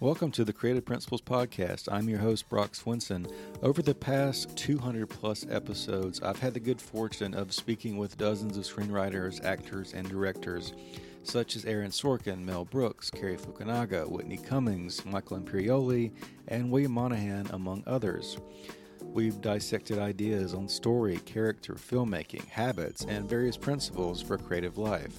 Welcome to the Creative Principles Podcast. I'm your host, Brock Swinson. Over the past 200 plus episodes, I've had the good fortune of speaking with dozens of screenwriters, actors, and directors, such as Aaron Sorkin, Mel Brooks, Cary Fukunaga, Whitney Cummings, Michael Imperioli, and William Monahan, among others. We've dissected ideas on story, character, filmmaking, habits, and various principles for creative life.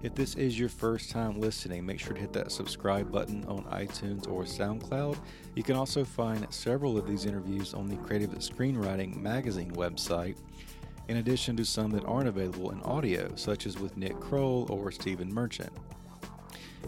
If this is your first time listening, make sure to hit that subscribe button on iTunes or SoundCloud. You can also find several of these interviews on the Creative Screenwriting Magazine website, in addition to some that aren't available in audio, such as with Nick Kroll or Stephen Merchant.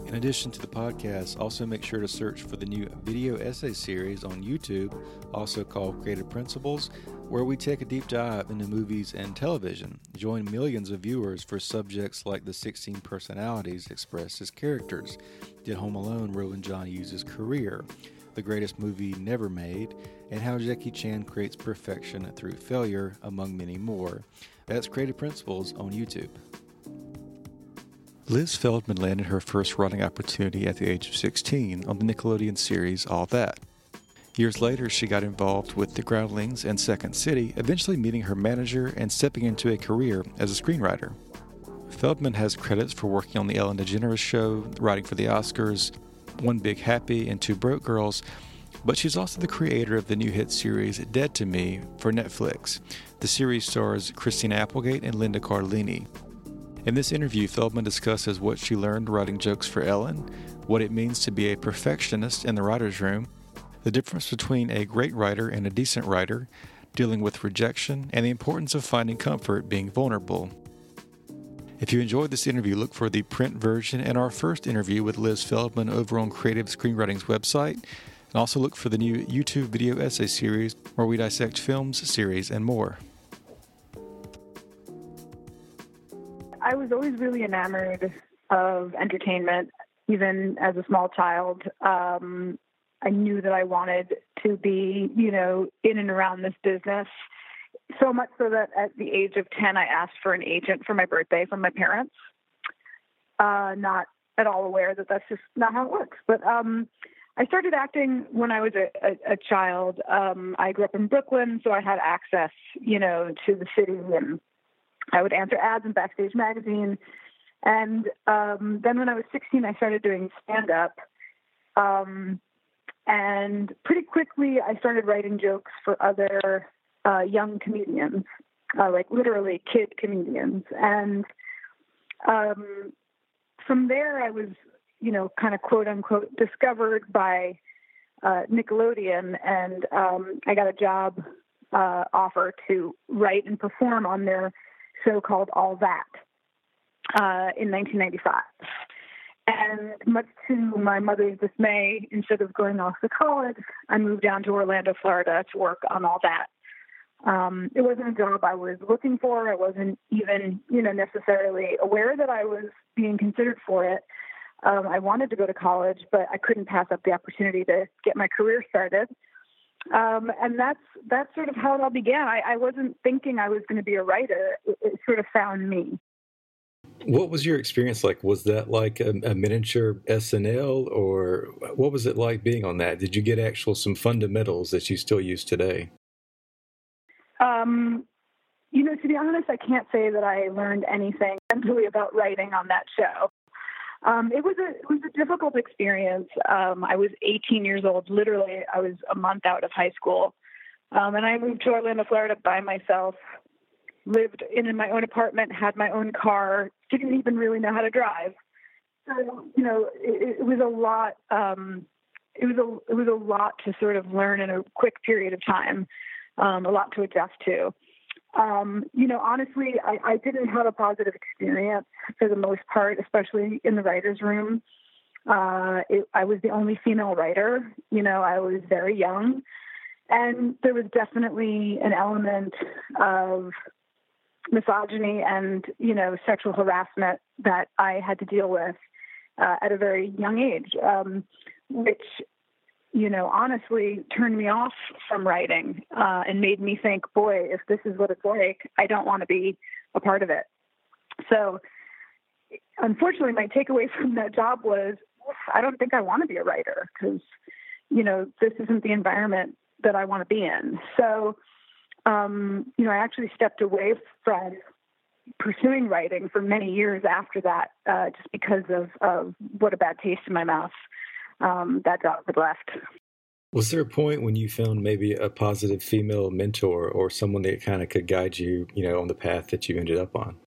In addition to the podcast, also make sure to search for the new video essay series on YouTube, also called Creative Principles, where we take a deep dive into movies and television. Join millions of viewers for subjects like the 16 personalities expressed as characters. Did Home Alone ruin John Hughes' career? The greatest movie never made, and how Jackie Chan creates perfection through failure, among many more. That's Creative Principles on YouTube. Liz Feldman landed her first writing opportunity at the age of 16 on the Nickelodeon series All That. Years later, she got involved with The Groundlings and Second City, eventually meeting her manager and stepping into a career as a screenwriter. Feldman has credits for working on The Ellen DeGeneres Show, writing for the Oscars, One Big Happy, and Two Broke Girls, but she's also the creator of the new hit series Dead to Me for Netflix. The series stars Christina Applegate and Linda Cardellini. In this interview, Feldman discusses what she learned writing jokes for Ellen, what it means to be a perfectionist in the writer's room, the difference between a great writer and a decent writer, dealing with rejection, and the importance of finding comfort being vulnerable. If you enjoyed this interview, look for the print version and our first interview with Liz Feldman over on Creative Screenwriting's website, and also look for the new YouTube video essay series where we dissect films, series, and more. I was always really enamored of entertainment, even as a small child. Um, I knew that I wanted to be, you know, in and around this business. So much so that at the age of 10, I asked for an agent for my birthday from my parents. Uh, not at all aware that that's just not how it works. But um, I started acting when I was a, a, a child. Um, I grew up in Brooklyn, so I had access, you know, to the city and I would answer ads in Backstage Magazine. And um, then when I was 16, I started doing stand up. Um, and pretty quickly, I started writing jokes for other uh, young comedians, uh, like literally kid comedians. And um, from there, I was, you know, kind of quote unquote discovered by uh, Nickelodeon. And um, I got a job uh, offer to write and perform on their show called All That uh, in 1995. And much to my mother's dismay, instead of going off to college, I moved down to Orlando, Florida to work on All That. Um, it wasn't a job I was looking for. I wasn't even, you know, necessarily aware that I was being considered for it. Um, I wanted to go to college, but I couldn't pass up the opportunity to get my career started. Um, and that's that's sort of how it all began. I, I wasn't thinking I was going to be a writer. It, it, sort of found me. What was your experience like? Was that like a, a, miniature SNL, or what was it like being on that? Did you get actual some fundamentals that you still use today? Um, you know, to be honest, I can't say that I learned anything mentally about writing on that show. Um, it was a it was a difficult experience. Um, I was 18 years old. Literally, I was a month out of high school, um, and I moved to Orlando, Florida, by myself. Lived in my own apartment, had my own car, didn't even really know how to drive. So you know, it, it was a lot. Um, it was a it was a lot to sort of learn in a quick period of time. Um, a lot to adjust to. Um, you know, honestly, I, I didn't have a positive experience for the most part, especially in the writer's room. Uh, it, I was the only female writer. You know, I was very young, and there was definitely an element of misogyny and you know sexual harassment that I had to deal with uh, at a very young age, um, which you know honestly turned me off from writing uh, and made me think, boy, if this is what it's like, I don't want to be a part of it. So, unfortunately, my takeaway from that job was I don't think I want to be a writer because, you know, this isn't the environment that I want to be in. So, um, you know, I actually stepped away from pursuing writing for many years after that, uh, just because of, of what a bad taste in my mouth um, that job had left. Was there a point when you found maybe a positive female mentor or someone that kind of could guide you, you know, on the path that you ended up on?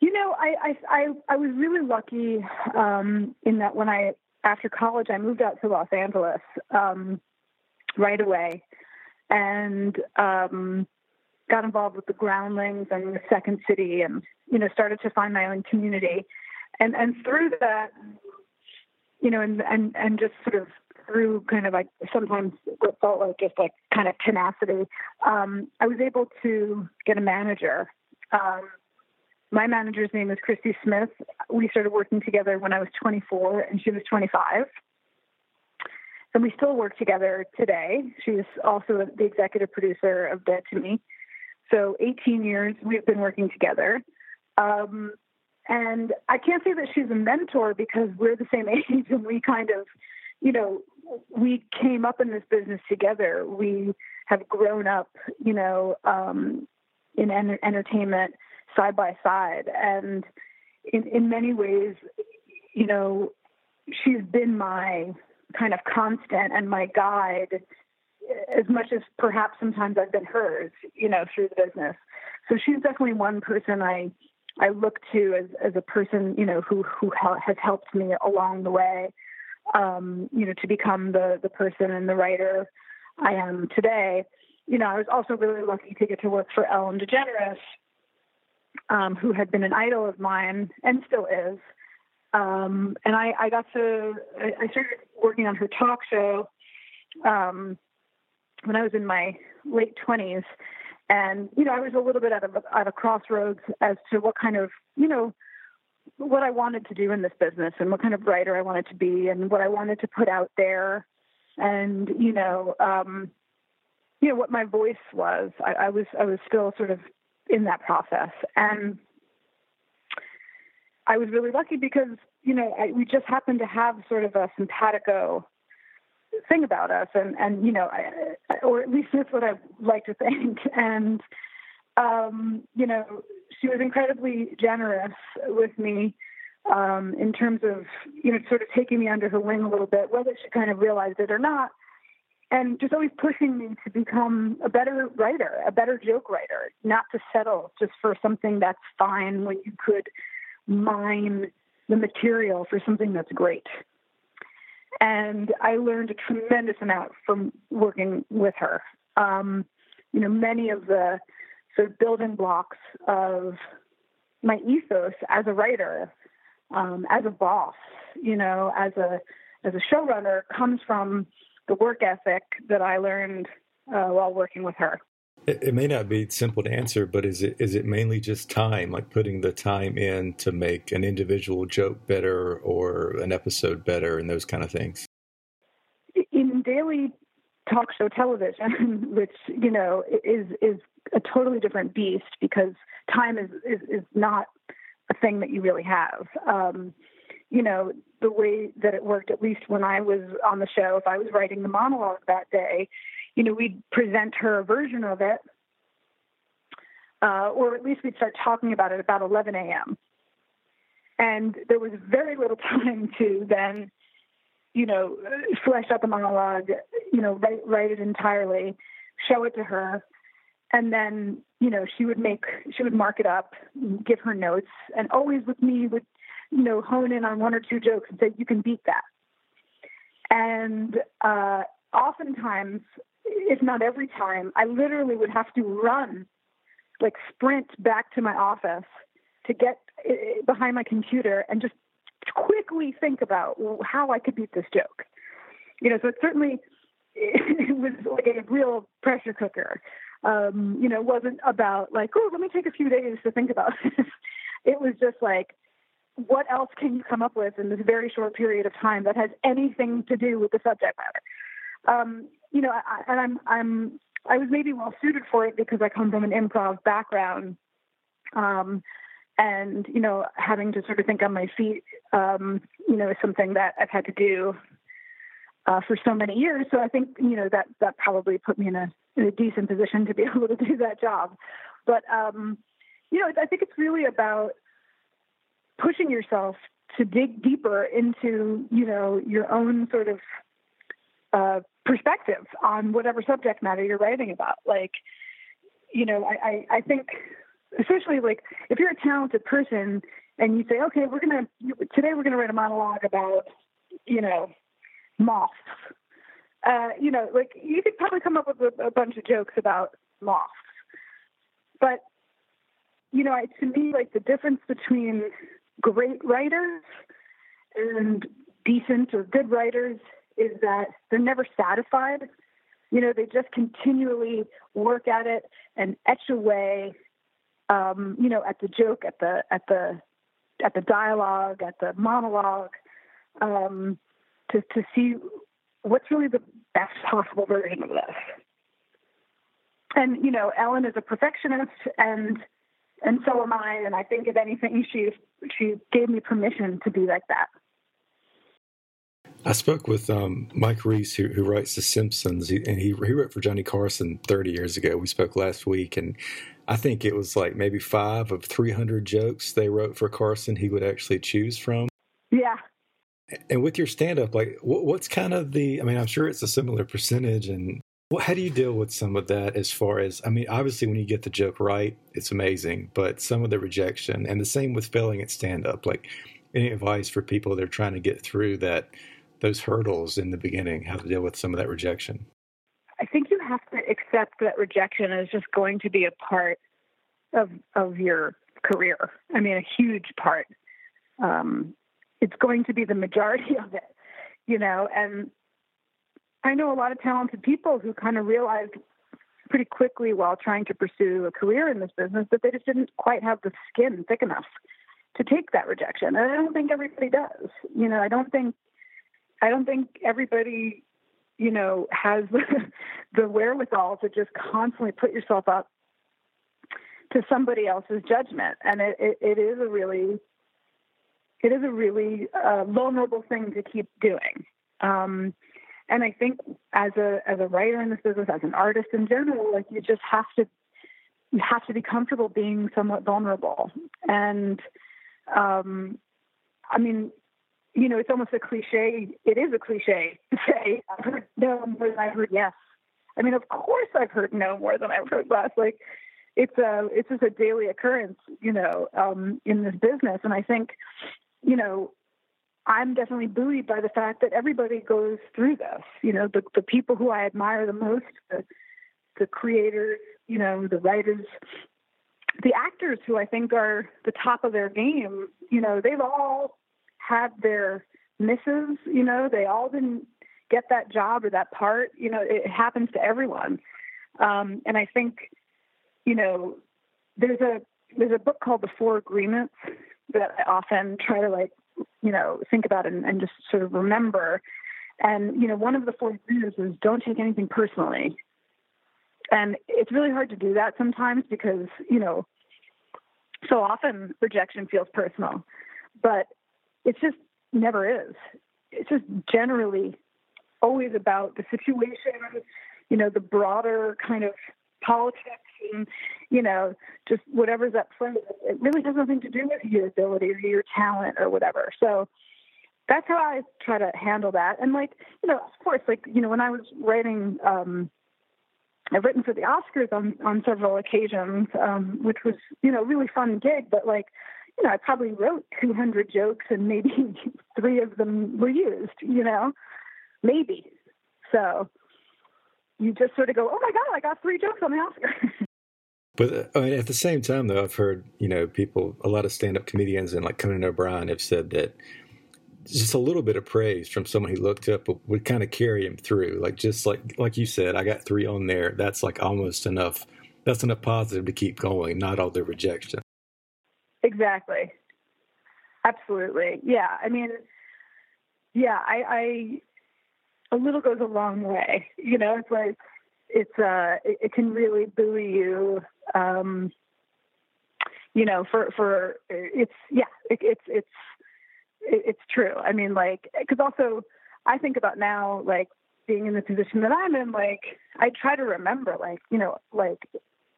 You know, I I I, I was really lucky um, in that when I after college I moved out to Los Angeles um, right away, and um, got involved with the Groundlings and the Second City, and you know started to find my own community, and and through that, you know, and and and just sort of through kind of like sometimes what felt like just like kind of tenacity, um, I was able to get a manager. Um, my manager's name is Christy Smith. We started working together when I was 24 and she was 25. And we still work together today. She's also the executive producer of Dead to Me. So 18 years we've been working together. Um, and I can't say that she's a mentor because we're the same age and we kind of, you know, we came up in this business together. We have grown up, you know, um, in en- entertainment side by side. And in, in many ways, you know, she's been my kind of constant and my guide as much as perhaps sometimes I've been hers, you know, through the business. So she's definitely one person I I look to as as a person, you know, who who has helped me along the way, um, you know, to become the the person and the writer I am today. You know, I was also really lucky to get to work for Ellen DeGeneres, um, who had been an idol of mine and still is. Um, and I, I got to, I started working on her talk show um, when I was in my late 20s. And, you know, I was a little bit at a, at a crossroads as to what kind of, you know, what I wanted to do in this business and what kind of writer I wanted to be and what I wanted to put out there. And, you know, um, you know, what my voice was. I, I was, I was still sort of in that process. And I was really lucky because, you know, I, we just happened to have sort of a simpatico thing about us. And, and you know, I, or at least that's what I like to think. And, um, you know, she was incredibly generous with me um, in terms of, you know, sort of taking me under her wing a little bit, whether she kind of realized it or not and just always pushing me to become a better writer, a better joke writer, not to settle just for something that's fine when you could mine the material for something that's great. And I learned a tremendous amount from working with her. Um, you know, many of the sort of building blocks of my ethos as a writer, um, as a boss, you know, as a as a showrunner comes from the work ethic that I learned uh, while working with her. It, it, may not be simple to answer, but is it is it mainly just time, like putting the time in to make an individual joke better or an episode better, and those kind of things? In daily talk show television, which you know is is a totally different beast because time is is, is not a thing that you really have. Um, you know, the way that it worked, at least when I was on the show, if I was writing the monologue that day, you know, we'd present her a version of it, uh, or at least we'd start talking about it about 11 a.m. And there was very little time to then, you know, flesh out the monologue, you know, write, write it entirely, show it to her, and then you know she would make she would mark it up give her notes and always with me would you know, hone in on one or two jokes and say, you can beat that. And uh, oftentimes, if not every time, I literally would have to run, like sprint back to my office to get uh, behind my computer and just quickly think about how I could beat this joke. You know, so it certainly it was like a real pressure cooker. Um, you know, it wasn't about like, oh, let me take a few days to think about this. it was just like, what else can you come up with in this very short period of time that has anything to do with the subject matter? Um, you know, I, and I'm I'm I was maybe well suited for it because I come from an improv background. Um, and you know, having to sort of think on my feet, um, you know, is something that I've had to do uh, for so many years. So I think you know that that probably put me in a in a decent position to be able to do that job. But um, you know, I think it's really about pushing yourself to dig deeper into you know your own sort of uh, perspective on whatever subject matter you're writing about. Like, you know, I, I, I think especially like if you're a talented person and you say, okay, we're gonna today we're gonna write a monologue about, you know, moths. Uh, you know, like you could probably come up with a, a bunch of jokes about moths, but you know, I, to me, like the difference between great writers and decent or good writers is that they're never satisfied. You know, they just continually work at it and etch away. Um, you know, at the joke, at the at the at the dialogue, at the monologue, um, to to see what's really the best possible version of this. And you know, Ellen is a perfectionist, and and so am I. And I think if anything, she she gave me permission to be like that. I spoke with um, Mike Reiss, who, who, writes The Simpsons, and he, he wrote for Johnny Carson 30 years ago. We spoke last week, and I think it was like maybe five of 300 jokes they wrote for Carson he would actually choose from. Yeah. And with your stand up, like, what, what's kind of the, I mean, I'm sure it's a similar percentage. And what, how do you deal with some of that as far as, I mean, obviously, when you get the joke right, it's amazing, but some of the rejection, and the same with failing at stand up, like, any advice for people that are trying to get through that? Those hurdles in the beginning, how to deal with some of that rejection? I think you have to accept that rejection is just going to be a part of of your career. I mean, a huge part. Um, it's going to be the majority of it, you know. And I know a lot of talented people who kind of realized pretty quickly while trying to pursue a career in this business that they just didn't quite have the skin thick enough to take that rejection. And I don't think everybody does. You know, I don't think I don't think everybody, you know, has the wherewithal to just constantly put yourself up to somebody else's judgment, and it, it, it is a really, it is a really uh, vulnerable thing to keep doing. Um, and I think as a as a writer in this business, as an artist in general, like you just have to you have to be comfortable being somewhat vulnerable. And um, I mean, you know, it's almost a cliche. It is a cliche to say, I've heard no more than I've heard yes. I mean, of course I've heard no more than I've heard less. Like, it's a, it's just a daily occurrence, you know, um, in this business. And I think, you know, I'm definitely buoyed by the fact that everybody goes through this. You know, the, the people who I admire the most, the, the creators, you know, the writers, the actors who I think are the top of their game, you know, they've all had their misses. You know, they all didn't get that job or that part. You know, it happens to everyone. Um, and I think, you know, there's a there's a book called The Four Agreements that I often try to like, you know, think about and, and just sort of remember. And you know, one of the four agreements is don't take anything personally. And it's really hard to do that sometimes because you know, so often rejection feels personal. But it just never is. It's just generally always about the situation, you know, the broader kind of politics and, you know, just whatever's at play. It really has nothing to do with your ability or your talent or whatever. So that's how I try to handle that. And like, you know, of course, like, you know, when I was writing, um, I've written for the Oscars on, on several occasions, um, which was, you know, really fun gig, but like, you know, I probably wrote 200 jokes and maybe three of them were used, you know, maybe. So you just sort of go, oh my God, I got three jokes on the Oscar. But uh, I mean, at the same time, though, I've heard you know people, a lot of stand-up comedians and like Conan O'Brien have said that just a little bit of praise from someone he looked up would kind of carry him through. Like just like like you said, I got three on there. That's like almost enough. That's enough positive to keep going, not all the rejection. Exactly. Absolutely. Yeah. I mean, yeah. I, I a little goes a long way. You know, it's like it's uh it, it can really buoy you. Um, you know, for for it's yeah, it, it's it's it's true. I mean, like, because also I think about now, like being in the position that I'm in, like I try to remember, like, you know, like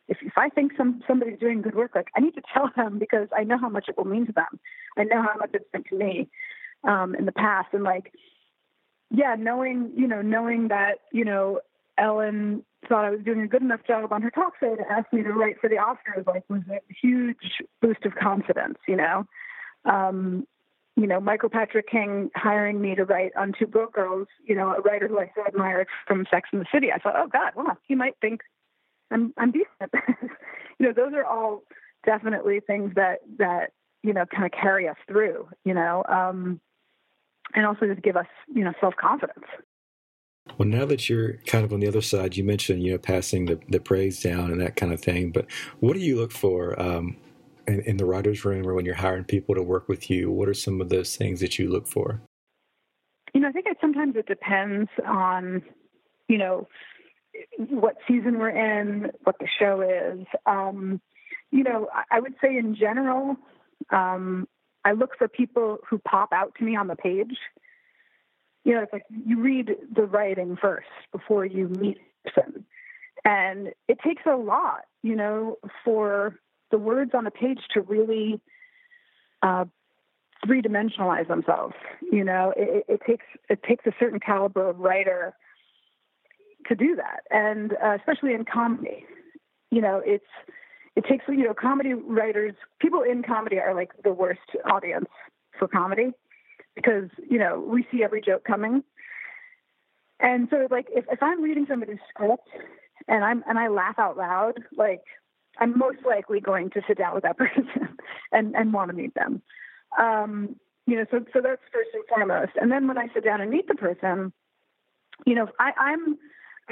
if if I think some somebody's doing good work, like I need to tell them because I know how much it will mean to them. I know how much it's meant to me um, in the past, and like, yeah, knowing you know, knowing that you know Ellen thought I was doing a good enough job on her talk show to ask me to write for the Oscars, like, was a huge boost of confidence, you know. Um, you know, Michael Patrick King hiring me to write on Two Broke Girls, you know, a writer who I so admired from Sex and the City. I thought, oh God, well, he might think I'm I'm decent. you know, those are all definitely things that that you know kind of carry us through. You know, um, and also just give us you know self confidence. Well, now that you're kind of on the other side, you mentioned you know passing the the praise down and that kind of thing. But what do you look for um, in, in the writers' room or when you're hiring people to work with you? What are some of those things that you look for? You know, I think it, sometimes it depends on you know what season we're in, what the show is. Um, you know, I, would say in general, um, I look for people who pop out to me on the page you know, it's like you read the writing first before you meet them. And it takes a lot, you know, for the words on the page to really uh, three dimensionalize themselves. You know, it, it, takes it takes a certain caliber of writer to do that, and uh, especially in comedy, you know, it's it takes you know comedy writers. People in comedy are like the worst audience for comedy because you know we see every joke coming. And so, like, if, if I'm reading somebody's script and I'm and I laugh out loud, like, I'm most likely going to sit down with that person and and want to meet them. Um, you know, so so that's first and foremost. And then when I sit down and meet the person, you know, I, I'm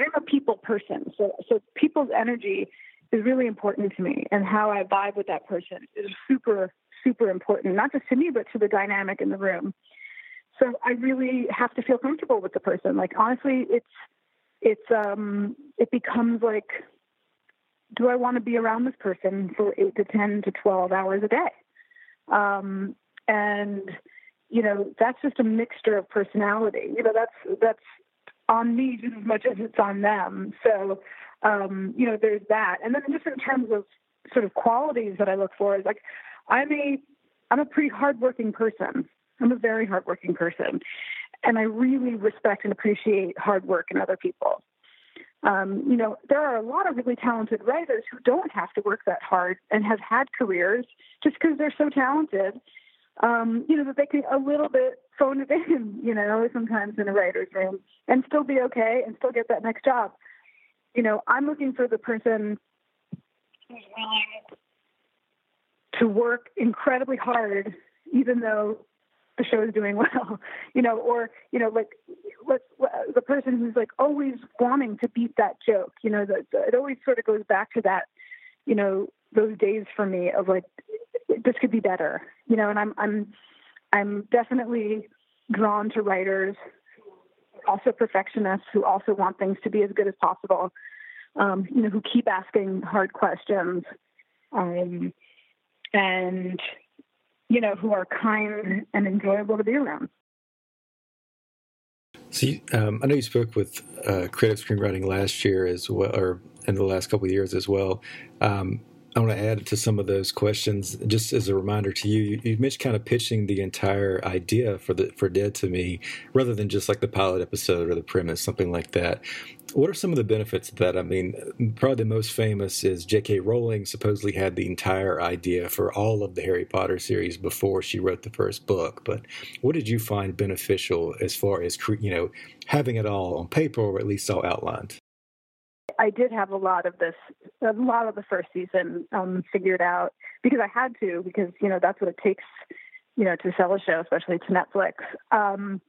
I'm a people person, so so people's energy is really important to me, and how I vibe with that person is super super important, not just to me, but to the dynamic in the room. So I really have to feel comfortable with the person. Like honestly, it's it's um it becomes like do I want to be around this person for eight to ten to twelve hours a day? Um and you know, that's just a mixture of personality. You know, that's that's on me just as much as it's on them. So um, you know, there's that. And then just in terms of sort of qualities that I look for is like I'm a I'm a pretty hardworking person. I'm a very hardworking person, and I really respect and appreciate hard work in other people. Um, you know, there are a lot of really talented writers who don't have to work that hard and have had careers just because they're so talented. Um, you know, that they can a little bit phone it in, you know, sometimes in a writer's room and still be okay and still get that next job. You know, I'm looking for the person who's willing to work incredibly hard, even though the show is doing well, you know, or you know, like let uh, the person who's like always wanting to beat that joke, you know, that it always sort of goes back to that, you know, those days for me of like this could be better, you know, and I'm I'm I'm definitely drawn to writers, also perfectionists who also want things to be as good as possible, um, you know, who keep asking hard questions. Um, and you know who are kind and enjoyable to be around. See, um, I know you spoke with uh, creative screenwriting last year as well, or in the last couple of years as well. Um, I want to add to some of those questions, just as a reminder to you. You, you mentioned kind of pitching the entire idea for the for Dead to Me, rather than just like the pilot episode or the premise, something like that. What are some of the benefits of that? I mean, probably the most famous is J.K. Rowling supposedly had the entire idea for all of the Harry Potter series before she wrote the first book. But what did you find beneficial as far as you know having it all on paper or at least all outlined? I did have a lot of this, a lot of the first season um, figured out because I had to, because you know that's what it takes you know, to sell a show, especially to Netflix. Um,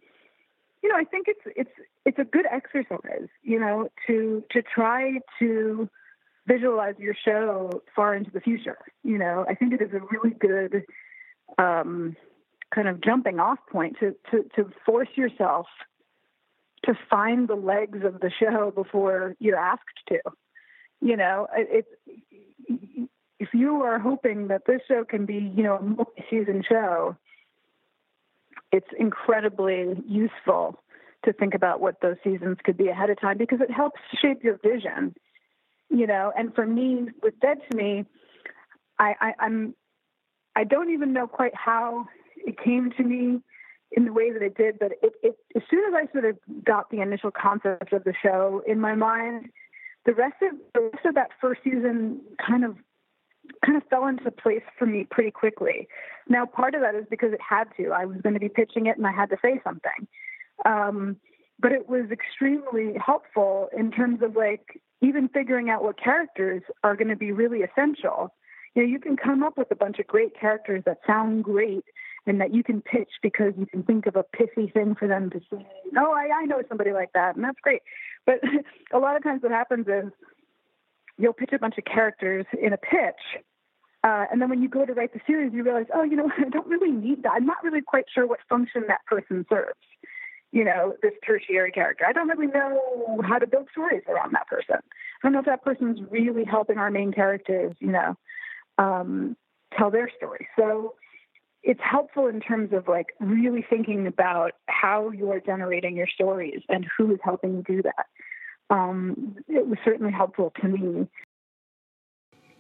you know, I think it's it's it's a good exercise, you know, to to try to visualize your show far into the future. You know, I think it is a really good um, kind of jumping off point to, to to force yourself to find the legs of the show before you're asked to. You know, it's if you are hoping that this show can be, you know, a multi-season show, it's incredibly useful to think about what those seasons could be ahead of time because it helps shape your vision. You know, and for me, with Dead to Me, I, I I'm I don't even know quite how it came to me in the way that it did, but it, it as soon as I sort of got the initial concept of the show in my mind, the rest of the rest of that first season kind of kind of fell into place for me pretty quickly. Now, part of that is because it had to. I was going to be pitching it, and I had to say something. Um, but it was extremely helpful in terms of like even figuring out what characters are going to be really essential. You know, you can come up with a bunch of great characters that sound great and that you can pitch because you can think of a pithy thing for them to say. Oh, I, I know somebody like that, and that's great. But a lot of times what happens is you'll pitch a bunch of characters in a pitch. Uh, and then when you go to write the series, you realize, oh, you know, I don't really need that. I'm not really quite sure what function that person serves. You know, this tertiary character. I don't really know how to build stories around that person. I don't know if that person's really helping our main characters, you know, um, tell their story. So it's helpful in terms of like really thinking about how you are generating your stories and who is helping you do that um, it was certainly helpful to me.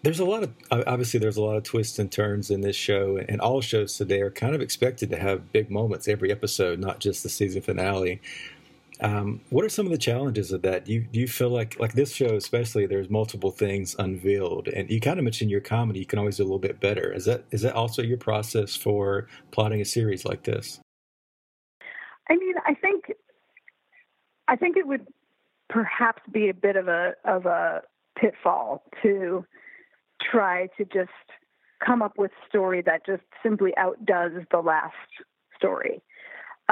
There's a lot of obviously there's a lot of twists and turns in this show, and all shows today are kind of expected to have big moments every episode, not just the season finale. Um, what are some of the challenges of that? Do you do you feel like like this show especially? There's multiple things unveiled, and you kind of mentioned your comedy. You can always do a little bit better. Is that is that also your process for plotting a series like this? I mean, I think I think it would perhaps be a bit of a of a pitfall to try to just come up with story that just simply outdoes the last story.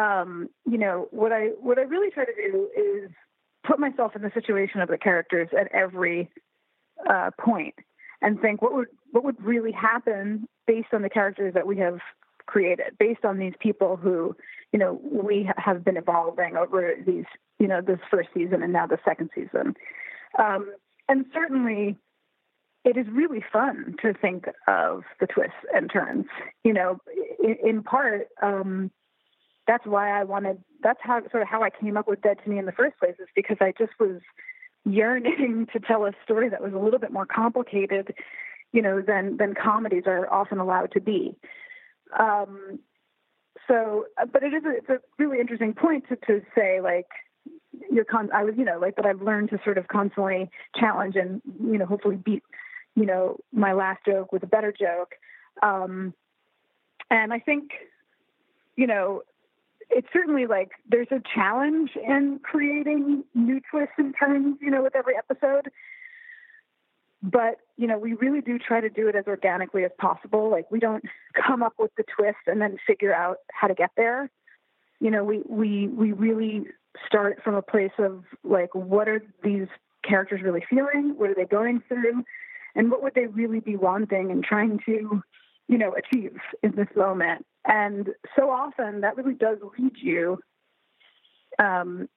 Um, you know, what I what I really try to do is put myself in the situation of the characters at every uh, point and think what would what would really happen based on the characters that we have created, based on these people who, you know, we have been evolving over these you know, this first season and now the second season. Um, and certainly, it is really fun to think of the twists and turns. You know, in, in part, um, that's why I wanted. That's how sort of how I came up with Dead to Me in the first place, is because I just was yearning to tell a story that was a little bit more complicated, you know, than than comedies are often allowed to be. Um, so, but it is a, it's a really interesting point to, to say like you're con- I was, you know, like that I've learned to sort of constantly challenge and, you know, hopefully beat, you know, my last joke with a better joke. Um, and I think, you know, it's certainly like there's a challenge in creating new twists and turns, you know, with every episode. But, you know, we really do try to do it as organically as possible. Like we don't come up with the twist and then figure out how to get there. You know, we we we really start from a place of like, what are these characters really feeling? What are they going through? And what would they really be wanting and trying to, you know, achieve in this moment? And so often that really does lead you um,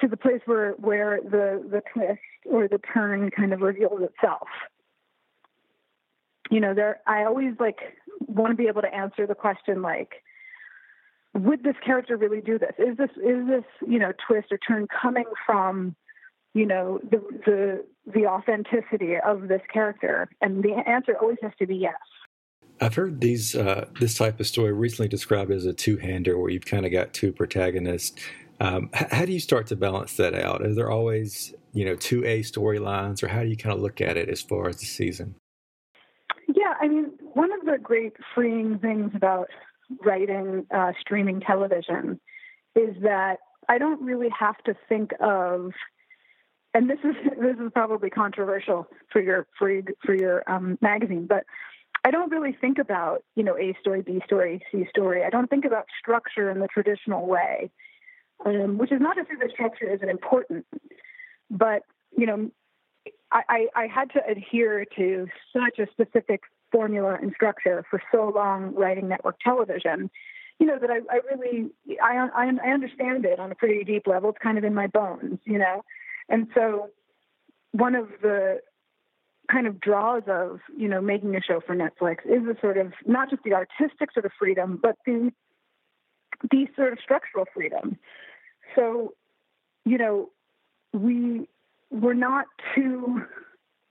to the place where where the the twist or the turn kind of reveals itself. You know, there I always like want to be able to answer the question like, would this character really do this? Is this is this you know twist or turn coming from you know the the the authenticity of this character? And the answer always has to be yes. I've heard these uh, this type of story recently described as a two-hander, where you've kind of got two protagonists. Um, h- how do you start to balance that out? Are there always you know two A storylines, or how do you kind of look at it as far as the season? Yeah, I mean, one of the great freeing things about writing uh, streaming television is that I don't really have to think of, and this is this is probably controversial for your for your, for your um, magazine, but I don't really think about, you know, A story, B story, C story. I don't think about structure in the traditional way, um, which is not to say that structure isn't important, but, you know, I, I, I had to adhere to such a specific formula and structure for so long writing network television, you know, that I, I really, I, I, I understand it on a pretty deep level. It's kind of in my bones, you know? And so one of the kind of draws of you know making a show for Netflix is the sort of not just the artistic sort of freedom, but the the sort of structural freedom. So, you know, we were not too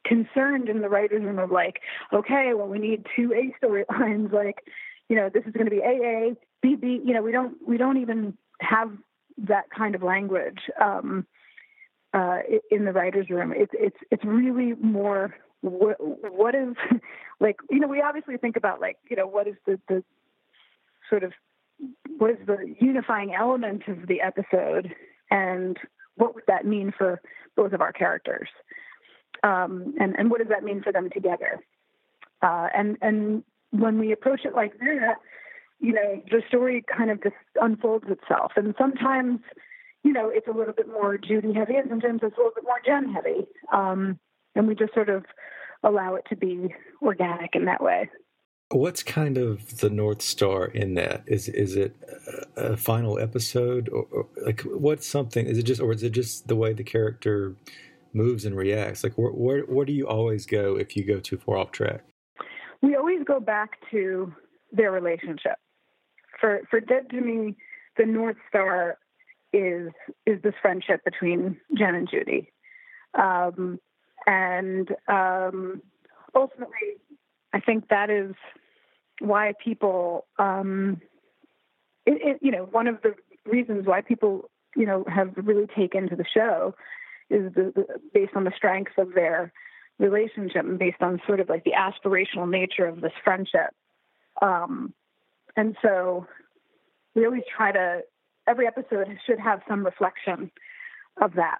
concerned in the writers' room of like, okay, well, we need two A storylines. Like, you know, this is going to be AA, BB. You know, we don't we don't even have that kind of language um, uh, in the writers' room. It's it's it's really more what, is like you know we obviously think about like you know what is the the sort of what is the unifying element of the episode and what would that mean for both of our characters? Um, and and what does that mean for them together? Uh, and and when we approach it like that you know the story kind of just unfolds itself. And sometimes you know it's a little bit more judy heavy and sometimes it's a little bit more jen heavy um, and we just sort of allow it to be organic in that way. What's kind of the north star in that? Is is it a final episode, or, or, like what's something? Is it just, or is it just the way the character moves and reacts? Like where, where where do you always go if you go too far off track? We always go back to their relationship. For for Dead to me, the north star is is this friendship between Jen and Judy. Um, and um, ultimately, I think that is why people, um, it, it, you know, one of the reasons why people, you know, have really taken to the show is the, the, based on the strengths of their relationship and based on sort of like the aspirational nature of this friendship. Um, and so we always try to, every episode should have some reflection of that.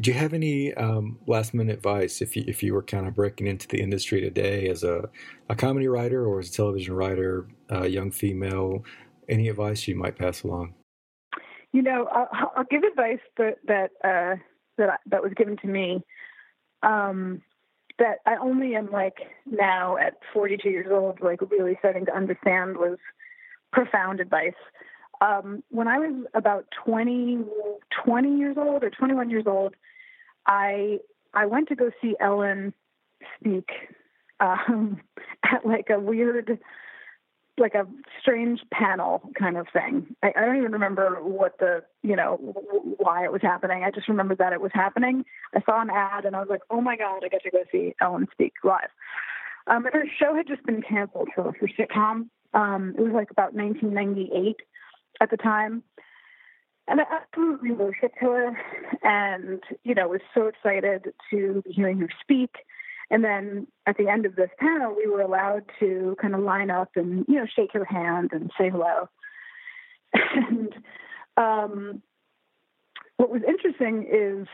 Do you have any um, last minute advice if you, if you were kind of breaking into the industry today as a, a comedy writer or as a television writer, a young female? Any advice you might pass along? You know, I'll, I'll give advice that that uh, that that was given to me. Um, that I only am like now at 42 years old, like really starting to understand was profound advice. Um, when I was about 20, 20 years old or 21 years old, I I went to go see Ellen speak um, at like a weird, like a strange panel kind of thing. I, I don't even remember what the you know why it was happening. I just remember that it was happening. I saw an ad and I was like, oh my god, I get to go see Ellen speak live. Um, her show had just been canceled for her sitcom. Um, it was like about 1998 at the time. And I absolutely worshipped her and, you know, was so excited to be hearing her speak. And then at the end of this panel, we were allowed to kind of line up and, you know, shake her hand and say hello. And um, what was interesting is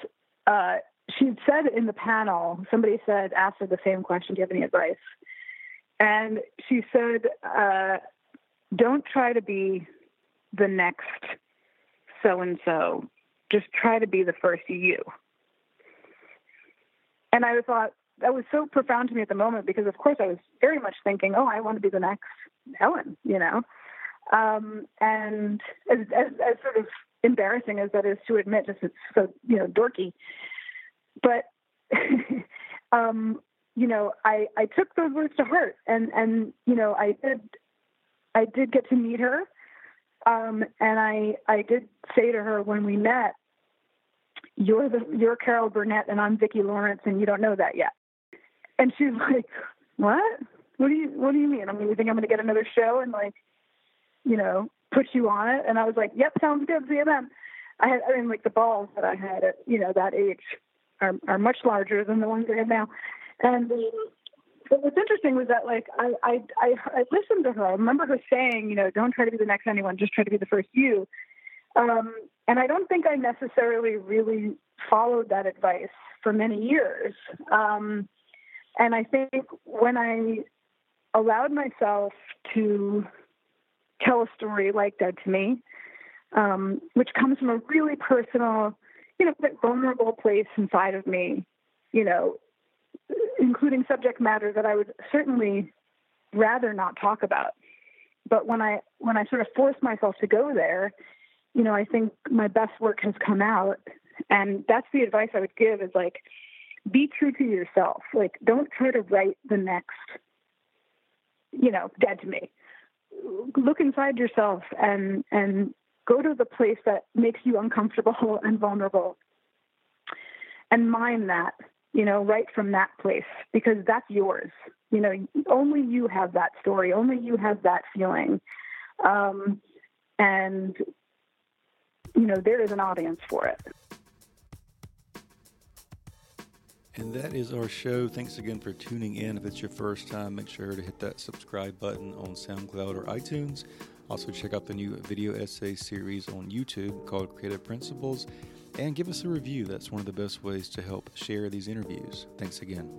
uh, she said in the panel, somebody said, asked her the same question, do you have any advice? And she said, uh, don't try to be the next so and so. Just try to be the first you. And I thought that was so profound to me at the moment because, of course, I was very much thinking, oh, I want to be the next Ellen, you know. Um, and as, as, as sort of embarrassing as that is to admit, just it's so you know dorky. But um, you know, I I took those words to heart, and and you know, I did I did get to meet her um, and I I did say to her when we met, "You're the you're Carol Burnett and I'm Vicki Lawrence, and you don't know that yet." And she's like, "What? What do you What do you mean? I mean, you think I'm going to get another show and like, you know, put you on it?" And I was like, "Yep, sounds good. See you then." I had I mean, like the balls that I had at you know that age are are much larger than the ones I have now, and um, but what's interesting was that like I, I I I listened to her. I remember her saying, you know, don't try to be the next anyone, just try to be the first you. Um, and I don't think I necessarily really followed that advice for many years. Um, and I think when I allowed myself to tell a story like Dead to Me, um, which comes from a really personal, you know, vulnerable place inside of me, you know, including subject matter that I would certainly rather not talk about. But when I when I sort of force myself to go there, you know, I think my best work has come out. And that's the advice I would give is like be true to yourself. Like don't try to write the next, you know, dead to me. Look inside yourself and and go to the place that makes you uncomfortable and vulnerable. And mine that you know, right from that place because that's yours. You know, only you have that story, only you have that feeling. Um, and, you know, there is an audience for it. And that is our show. Thanks again for tuning in. If it's your first time, make sure to hit that subscribe button on SoundCloud or iTunes. Also, check out the new video essay series on YouTube called Creative Principles and give us a review. That's one of the best ways to help share these interviews. Thanks again.